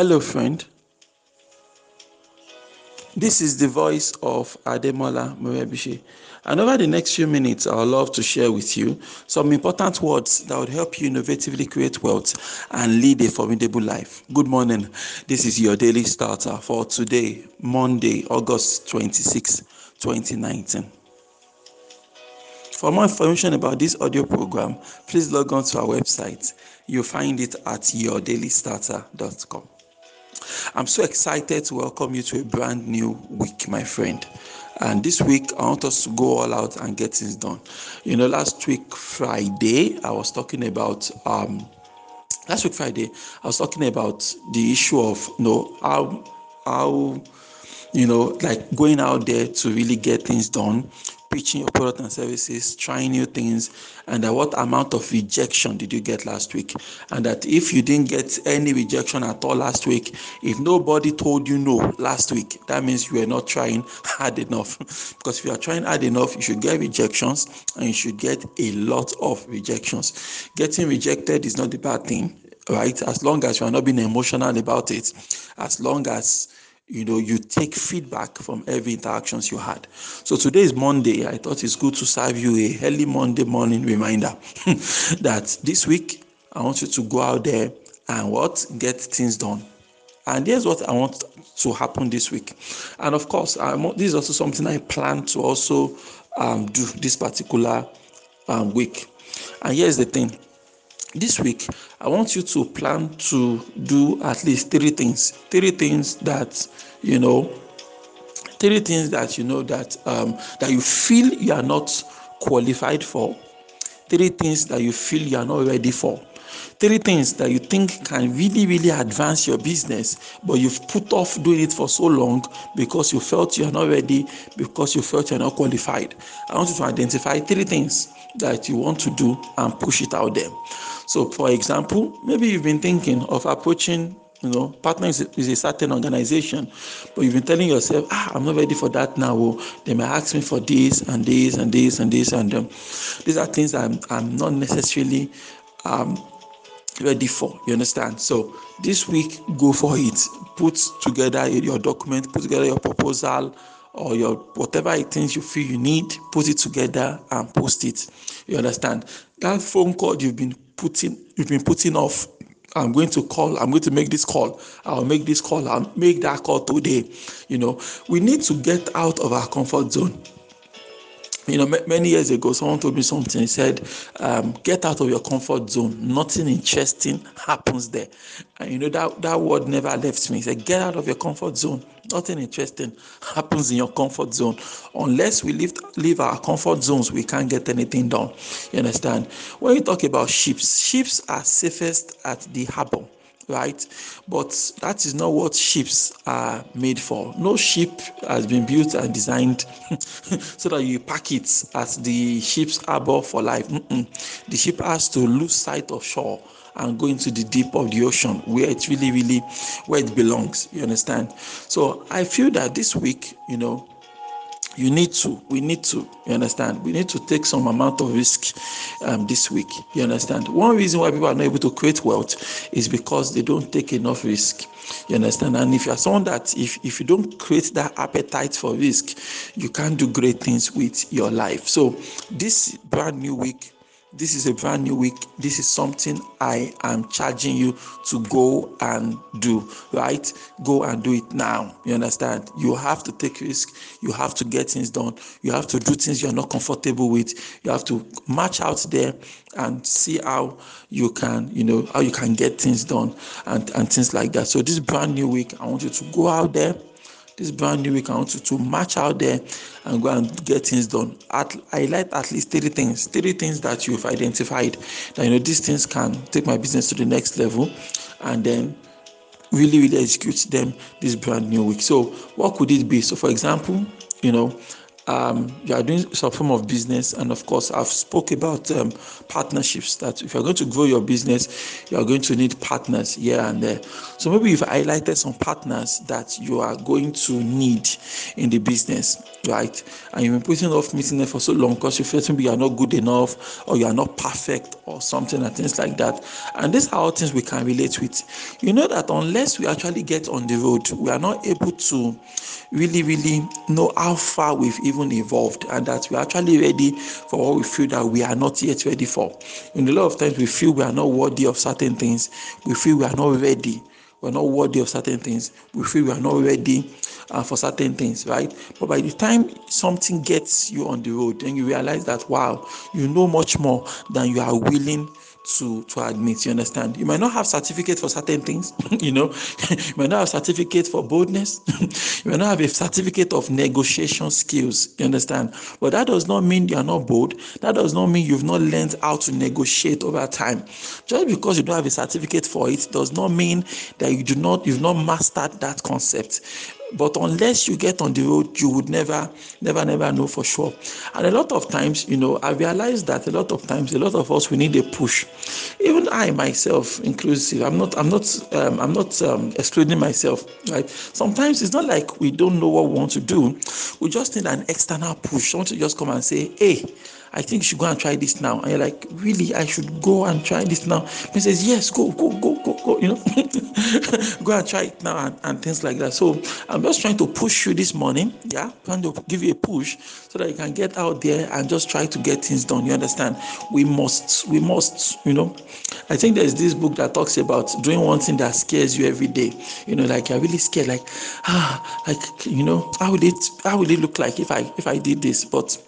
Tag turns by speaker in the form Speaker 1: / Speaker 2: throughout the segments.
Speaker 1: Hello, friend. This is the voice of Ademola Morebise. And over the next few minutes, I would love to share with you some important words that would help you innovatively create wealth and lead a formidable life. Good morning. This is your daily starter for today, Monday, August 26, 2019. For more information about this audio program, please log on to our website. You'll find it at yourdailystarter.com. I'm so excited to welcome you to a brand new week, my friend. And this week, I want us to go all out and get things done. You know, last week, Friday, I was talking about. Um, last week, Friday, I was talking about the issue of you know how how you know like going out there to really get things done pitching your product and services, trying new things, and what amount of rejection did you get last week? And that if you didn't get any rejection at all last week, if nobody told you no last week, that means you are not trying hard enough. because if you are trying hard enough, you should get rejections and you should get a lot of rejections. Getting rejected is not the bad thing, right? As long as you are not being emotional about it, as long as you know you take feedback from every interactions you had. So today is monday. I thought it's good to serve you a early monday morning reminder that this week i want you to go out there and what? Get things done. And here's what i want to happen this week. And of course I'm, this is also something i plan to also um, do this particular um, week. And here's the thing this week i want you to plan to do at least three things. Three things that you know three things that you know that um, that you feel you are not qualified for. Three things that you feel you are not ready for three things that you think can really really advance your business but you've put off doing it for so long because you felt you are not ready because you felt you are not qualified i want you to identify three things that you want to do and push it out there so, for example, maybe you've been thinking of approaching, you know, partner is a, is a certain organization, but you've been telling yourself, ah, I'm not ready for that now. Oh, they may ask me for this and this and this and this and um, these are things I'm I'm not necessarily um, ready for. You understand? So this week, go for it. Put together your document, put together your proposal or your whatever it is you feel you need, put it together and post it. You understand? That phone call you've been putting you've been putting off i'm going to call i'm going to make this call i'll make this call i'll make that call today you know we need to get out of our comfort zone you know many years ago someone told me something. He said um, get out of your comfort zone. Nothing interesting happens there. And you know that that word never left me. He said get out of your comfort zone. Nothing interesting happens in your comfort zone. Unless we leave leave our comfort zones we can't get anything done. You understand? When you talk about ships ships are safest at the harbor right? But that is not what ships are made for. No ship has been built and designed so that you pack it as the ship's harbor for life. Mm-mm. The ship has to lose sight of shore and go into the deep of the ocean where it really, really, where it belongs. You understand? So I feel that this week, you know, you need to we need to you understand? We need to take some amount of risk um, this week. You understand? One reason why people are not able to create wealth is because they don't take enough risk. You understand? And if you're someone that if, if you don't create that appetite for risk you can't do great things with your life. So this brand new week this is a brand new week. This is something I am charging you to go and do, right? Go and do it now. You understand? You have to take risk. You have to get things done. You have to do things you're not comfortable with. You have to march out there and see how you can, you know, how you can get things done and, and things like that. So this brand new week, I want you to go out there this brand new week, I want you to march out there and go and get things done. At, I like at least three things, three things that you've identified that you know these things can take my business to the next level, and then really, really execute them this brand new week. So, what could it be? So, for example, you know, um, you are doing some form of business and of course i've spoke about um, partnerships that if you're going to grow your business you are going to need partners here and there. So maybe you've highlighted some partners that you are going to need in the business right? And you've been putting off meeting them for so long because you feel maybe you are not good enough or you are not perfect or something and things like that. And these are all things we can relate with. You know that unless we actually get on the road we are not able to really really know how far we've even evolved and that we're actually ready for what we feel that we are not yet ready for. In a lot of times we feel we are not worthy of certain things. We feel we are not ready. We're not worthy of certain things. We feel we are not ready uh, for certain things right? But by the time something gets you on the road then you realize that wow you know much more than you are willing to to admit you understand? You might not have certificate for certain things you know? You might not have certificate for boldness. You might not have a certificate of negotiation skills you understand? But that does not mean you are not bold. That does not mean you've not learned how to negotiate over time. Just because you don't have a certificate for it does not mean that you do not you've not mastered that concept but unless you get on the road you would never never never know for sure and a lot of times you know i realize that a lot of times a lot of us we need a push even i myself inclusive i'm not i'm not um, i'm not um, excluding myself right sometimes it's not like we don't know what we want to do we just need an external push someone to just come and say hey I think you should go and try this now. And you're like, really? I should go and try this now. He says, yes, go, go, go, go. You know, go and try it now and, and things like that. So I'm just trying to push you this morning. Yeah, trying to give you a push so that you can get out there and just try to get things done. You understand? We must, we must, you know. I think there's this book that talks about doing one thing that scares you every day. You know, like you're really scared, like, ah, like, you know, how would it how would it look like if I if I did this? But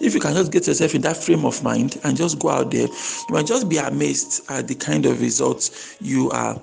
Speaker 1: if you can just get yourself in that frame of mind and just go out there, you might just be amazed at the kind of results you are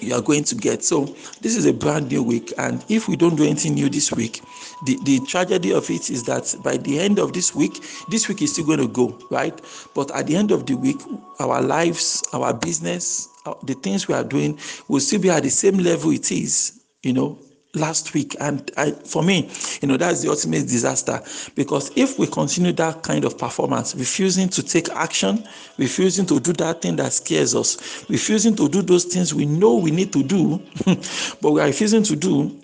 Speaker 1: you are going to get. So this is a brand new week, and if we don't do anything new this week, the, the tragedy of it is that by the end of this week, this week is still going to go, right? But at the end of the week, our lives, our business, uh, the things we are doing will still be at the same level it is, you know, last week. And I, for me you know that's the ultimate disaster. Because if we continue that kind of performance refusing to take action refusing to do that thing that scares us refusing to do those things we know we need to do but we are refusing to do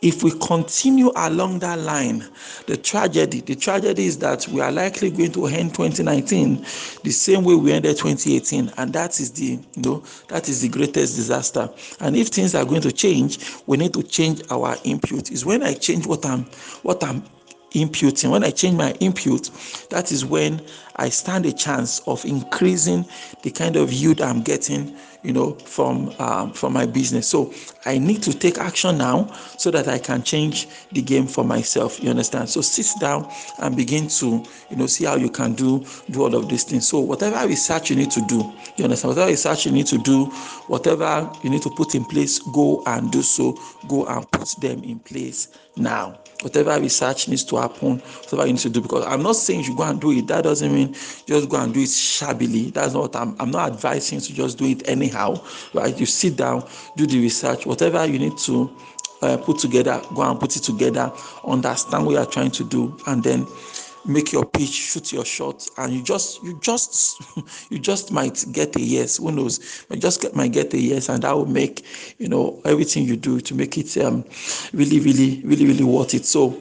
Speaker 1: if we continue along that line, the tragedy, the tragedy is that we are likely going to end 2019 the same way we ended 2018, and that is the you know that is the greatest disaster. And if things are going to change, we need to change our input. Is when I change what I'm what I'm imputing. When I change my input, that is when I stand a chance of increasing the kind of yield I'm getting, you know, from um, from my business. So I need to take action now so that I can change the game for myself. You understand? So sit down and begin to, you know, see how you can do do all of these things. So whatever research you need to do, you understand? Whatever research you need to do, whatever you need to put in place, go and do so. Go and put them in place now. Whatever research needs to happen, whatever you need to do, because I'm not saying you go and do it. That doesn't mean just go and do it shabbily. That's not I'm, I'm not advising to just do it anyhow. Right? You sit down, do the research, whatever you need to uh, put together, go and put it together, understand what you're trying to do, and then make your pitch, shoot your shot, and you just you just you just might get a yes. Who knows? You just get, might get a yes, and that will make you know everything you do to make it um, really, really, really, really worth it. So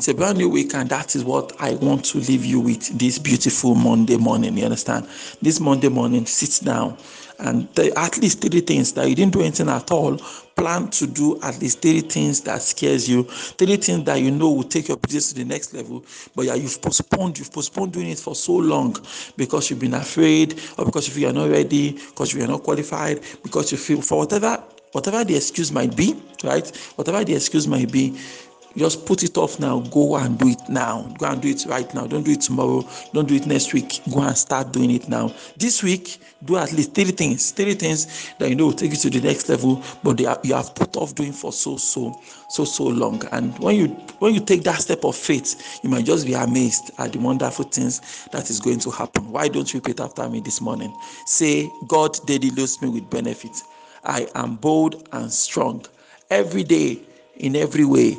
Speaker 1: it's a brand new week, and that is what I want to leave you with this beautiful Monday morning. You understand? This Monday morning, sit down and at least three things that you didn't do anything at all. Plan to do at least three things that scares you, three things that you know will take your business to the next level. But yeah, you've postponed, you've postponed doing it for so long because you've been afraid, or because you feel you're not ready, because you are not qualified, because you feel for whatever whatever the excuse might be, right? Whatever the excuse might be, just put it off now. Go and do it now. Go and do it right now. Don't do it tomorrow. Don't do it next week. Go and start doing it now. This week, do at least three things. Three things that you know will take you to the next level, but they are, you have put off doing for so so so so long. And when you when you take that step of faith, you might just be amazed at the wonderful things that is going to happen. Why don't you repeat after me this morning? Say, God daily loads me with benefits. I am bold and strong every day in every way.